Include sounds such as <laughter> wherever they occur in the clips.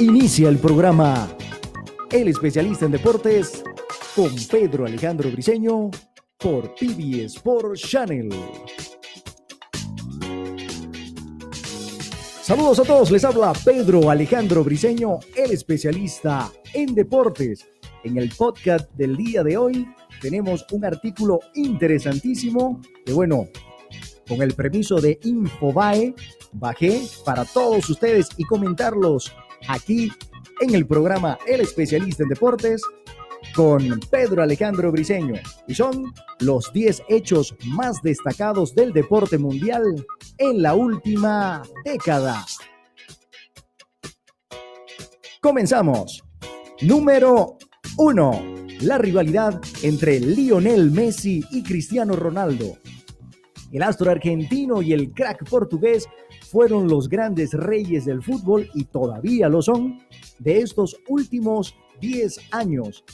Inicia el programa El especialista en deportes con Pedro Alejandro Briseño por PB Sport Channel. Saludos a todos, les habla Pedro Alejandro Briseño, el especialista en deportes. En el podcast del día de hoy tenemos un artículo interesantísimo que bueno, con el permiso de Infobae, bajé para todos ustedes y comentarlos aquí en el programa El Especialista en Deportes con Pedro Alejandro Briseño y son los 10 hechos más destacados del deporte mundial en la última década. Comenzamos. Número 1. La rivalidad entre Lionel Messi y Cristiano Ronaldo. El astro argentino y el crack portugués fueron los grandes reyes del fútbol y todavía lo son de estos últimos 10 años,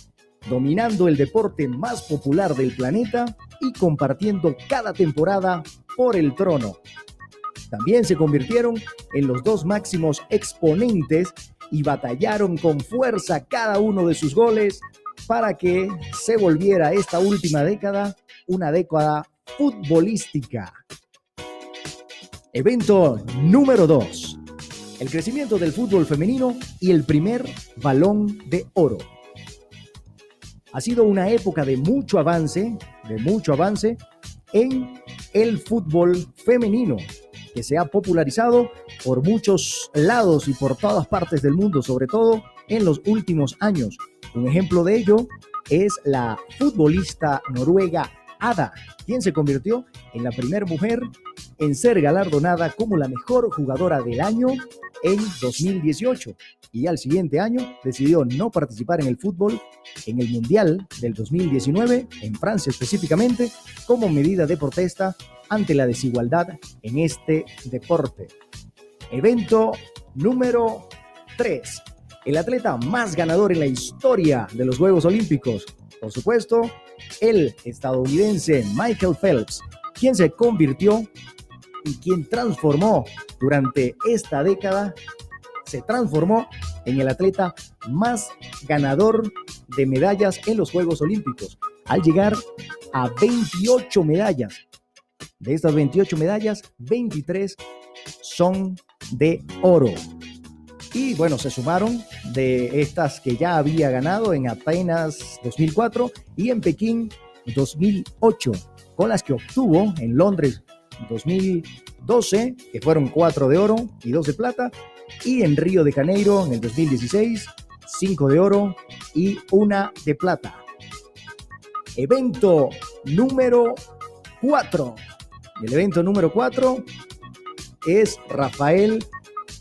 dominando el deporte más popular del planeta y compartiendo cada temporada por el trono. También se convirtieron en los dos máximos exponentes y batallaron con fuerza cada uno de sus goles para que se volviera esta última década una década futbolística. Evento número 2. El crecimiento del fútbol femenino y el primer balón de oro. Ha sido una época de mucho avance, de mucho avance en el fútbol femenino, que se ha popularizado por muchos lados y por todas partes del mundo, sobre todo en los últimos años. Un ejemplo de ello es la futbolista noruega Ada, quien se convirtió en la primera mujer en ser galardonada como la mejor jugadora del año en 2018 y al siguiente año decidió no participar en el fútbol en el Mundial del 2019, en Francia específicamente, como medida de protesta ante la desigualdad en este deporte. Evento número 3. El atleta más ganador en la historia de los Juegos Olímpicos. Por supuesto, el estadounidense Michael Phelps, quien se convirtió y quien transformó durante esta década, se transformó en el atleta más ganador de medallas en los Juegos Olímpicos, al llegar a 28 medallas. De estas 28 medallas, 23 son de oro. Y bueno, se sumaron de estas que ya había ganado en Atenas 2004 y en Pekín 2008, con las que obtuvo en Londres 2012, que fueron 4 de oro y 2 de plata, y en Río de Janeiro en el 2016, 5 de oro y 1 de plata. Evento número 4. El evento número 4 es Rafael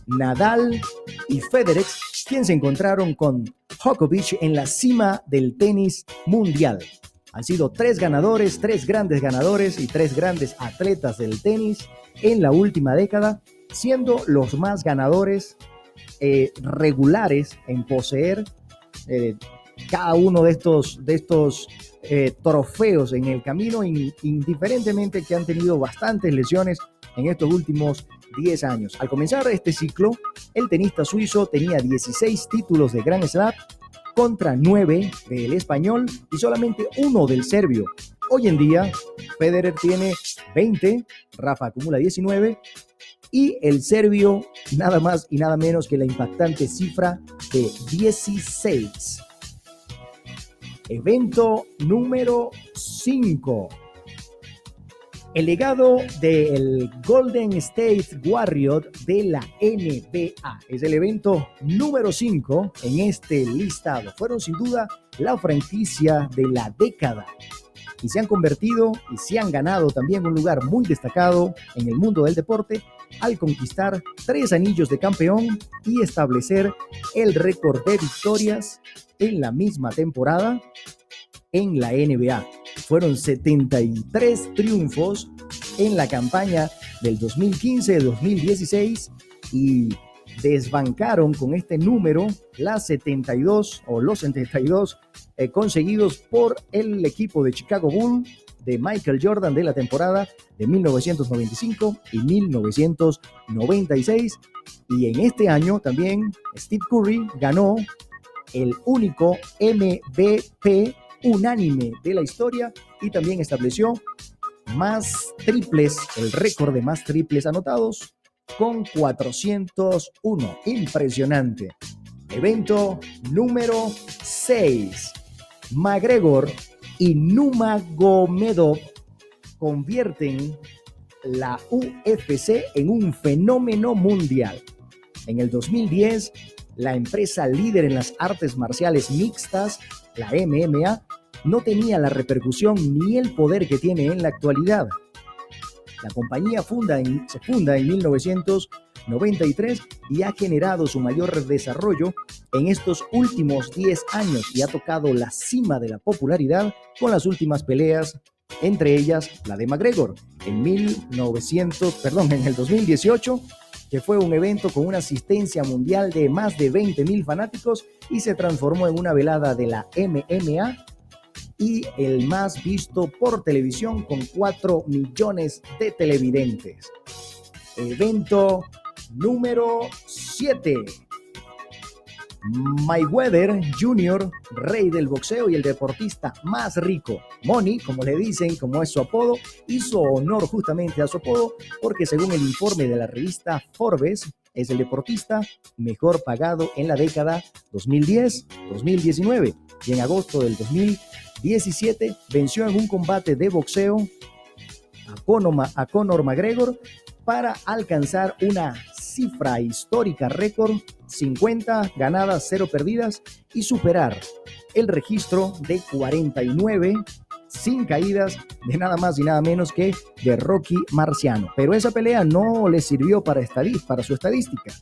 Nadal y Federer, quien se encontraron con Djokovic en la cima del tenis mundial. Han sido tres ganadores, tres grandes ganadores y tres grandes atletas del tenis en la última década, siendo los más ganadores eh, regulares en poseer eh, cada uno de estos, de estos eh, trofeos en el camino, indiferentemente que han tenido bastantes lesiones en estos últimos 10 años. Al comenzar este ciclo, el tenista suizo tenía 16 títulos de Grand Slam contra 9 del español y solamente uno del serbio. Hoy en día, Federer tiene 20, Rafa acumula 19 y el serbio nada más y nada menos que la impactante cifra de 16. Evento número 5 el legado del Golden State Warrior de la NBA. Es el evento número 5 en este listado. Fueron sin duda la franquicia de la década y se han convertido y se han ganado también un lugar muy destacado en el mundo del deporte al conquistar tres anillos de campeón y establecer el récord de victorias en la misma temporada en la NBA. Fueron 73 triunfos en la campaña del 2015-2016 y desbancaron con este número las 72 o los 72 eh, conseguidos por el equipo de Chicago Bulls de Michael Jordan de la temporada de 1995 y 1996 Y en este año también Steve Curry ganó el único MVP unánime de la historia y también estableció más triples, el récord de más triples anotados con 401. Impresionante. Evento número 6. McGregor y Numagomedov convierten la UFC en un fenómeno mundial. En el 2010, la empresa líder en las artes marciales mixtas, la MMA, no tenía la repercusión ni el poder que tiene en la actualidad. La compañía funda se funda en 1993 y ha generado su mayor desarrollo en estos últimos 10 años y ha tocado la cima de la popularidad con las últimas peleas, entre ellas la de McGregor en 1900, perdón, en el 2018 que fue un evento con una asistencia mundial de más de 20 mil fanáticos y se transformó en una velada de la MMA y el más visto por televisión con 4 millones de televidentes. Evento número 7. Mayweather Jr., rey del boxeo y el deportista más rico. Money, como le dicen, como es su apodo, hizo honor justamente a su apodo porque según el informe de la revista Forbes, es el deportista mejor pagado en la década 2010-2019 y en agosto del 2017 venció en un combate de boxeo a Conor McGregor para alcanzar una cifra histórica récord, 50 ganadas, 0 perdidas y superar el registro de 49 sin caídas de nada más y nada menos que de Rocky Marciano. Pero esa pelea no le sirvió para, para su estadística.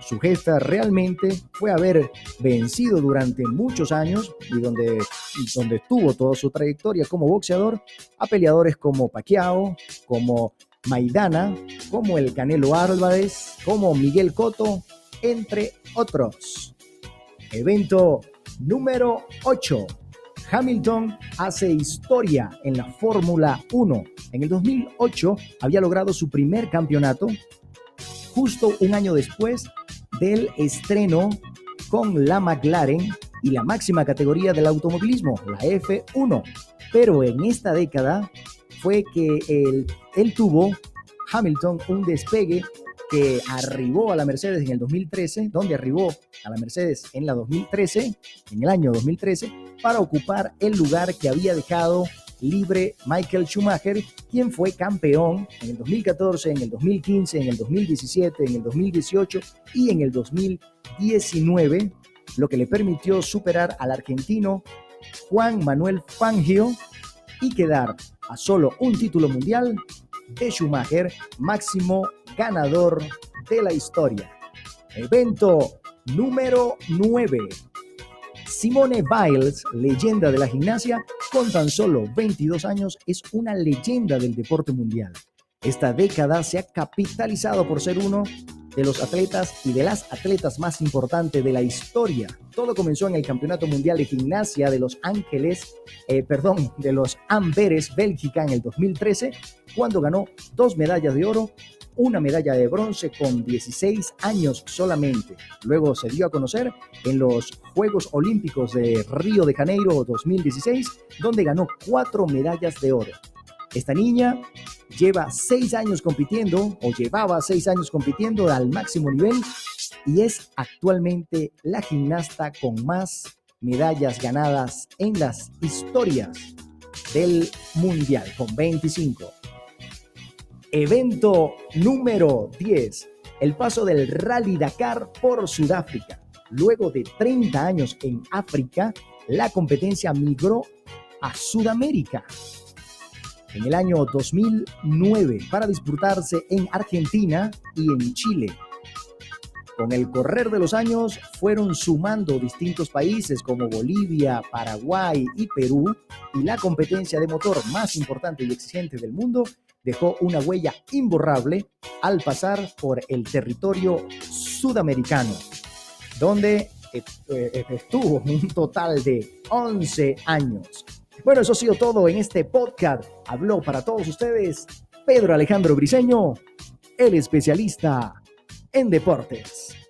Su gesta realmente fue haber vencido durante muchos años y donde, donde tuvo toda su trayectoria como boxeador a peleadores como Pacquiao, como Maidana, como el Canelo Álvarez, como Miguel Cotto, entre otros. Evento número 8. Hamilton hace historia en la Fórmula 1. En el 2008 había logrado su primer campeonato, justo un año después del estreno con la McLaren y la máxima categoría del automovilismo, la F1. Pero en esta década fue que él, él tuvo, Hamilton, un despegue que arribó a la Mercedes en el 2013, donde arribó a la Mercedes en la 2013, en el año 2013, para ocupar el lugar que había dejado libre Michael Schumacher, quien fue campeón en el 2014, en el 2015, en el 2017, en el 2018 y en el 2019, lo que le permitió superar al argentino Juan Manuel Fangio y quedar a solo un título mundial de Schumacher, máximo ganador de la historia. Evento número 9. Simone Biles, leyenda de la gimnasia, con tan solo 22 años, es una leyenda del deporte mundial. Esta década se ha capitalizado por ser uno de los atletas y de las atletas más importantes de la historia. Todo comenzó en el Campeonato Mundial de Gimnasia de Los Ángeles, eh, perdón, de los Amberes, Bélgica, en el 2013, cuando ganó dos medallas de oro, una medalla de bronce con 16 años solamente. Luego se dio a conocer en los Juegos Olímpicos de Río de Janeiro 2016, donde ganó cuatro medallas de oro. Esta niña lleva seis años compitiendo o llevaba seis años compitiendo al máximo nivel y es actualmente la gimnasta con más medallas ganadas en las historias del mundial con 25. Evento número 10. El paso del Rally Dakar por Sudáfrica. Luego de 30 años en África, la competencia migró a Sudamérica en el año 2009 para disputarse en Argentina y en Chile. Con el correr de los años fueron sumando distintos países como Bolivia, Paraguay y Perú y la competencia de motor más importante y exigente del mundo dejó una huella imborrable al pasar por el territorio sudamericano, donde eh, eh, estuvo <laughs> un total de 11 años. Bueno, eso ha sido todo en este podcast. Habló para todos ustedes Pedro Alejandro Briseño, el especialista en deportes.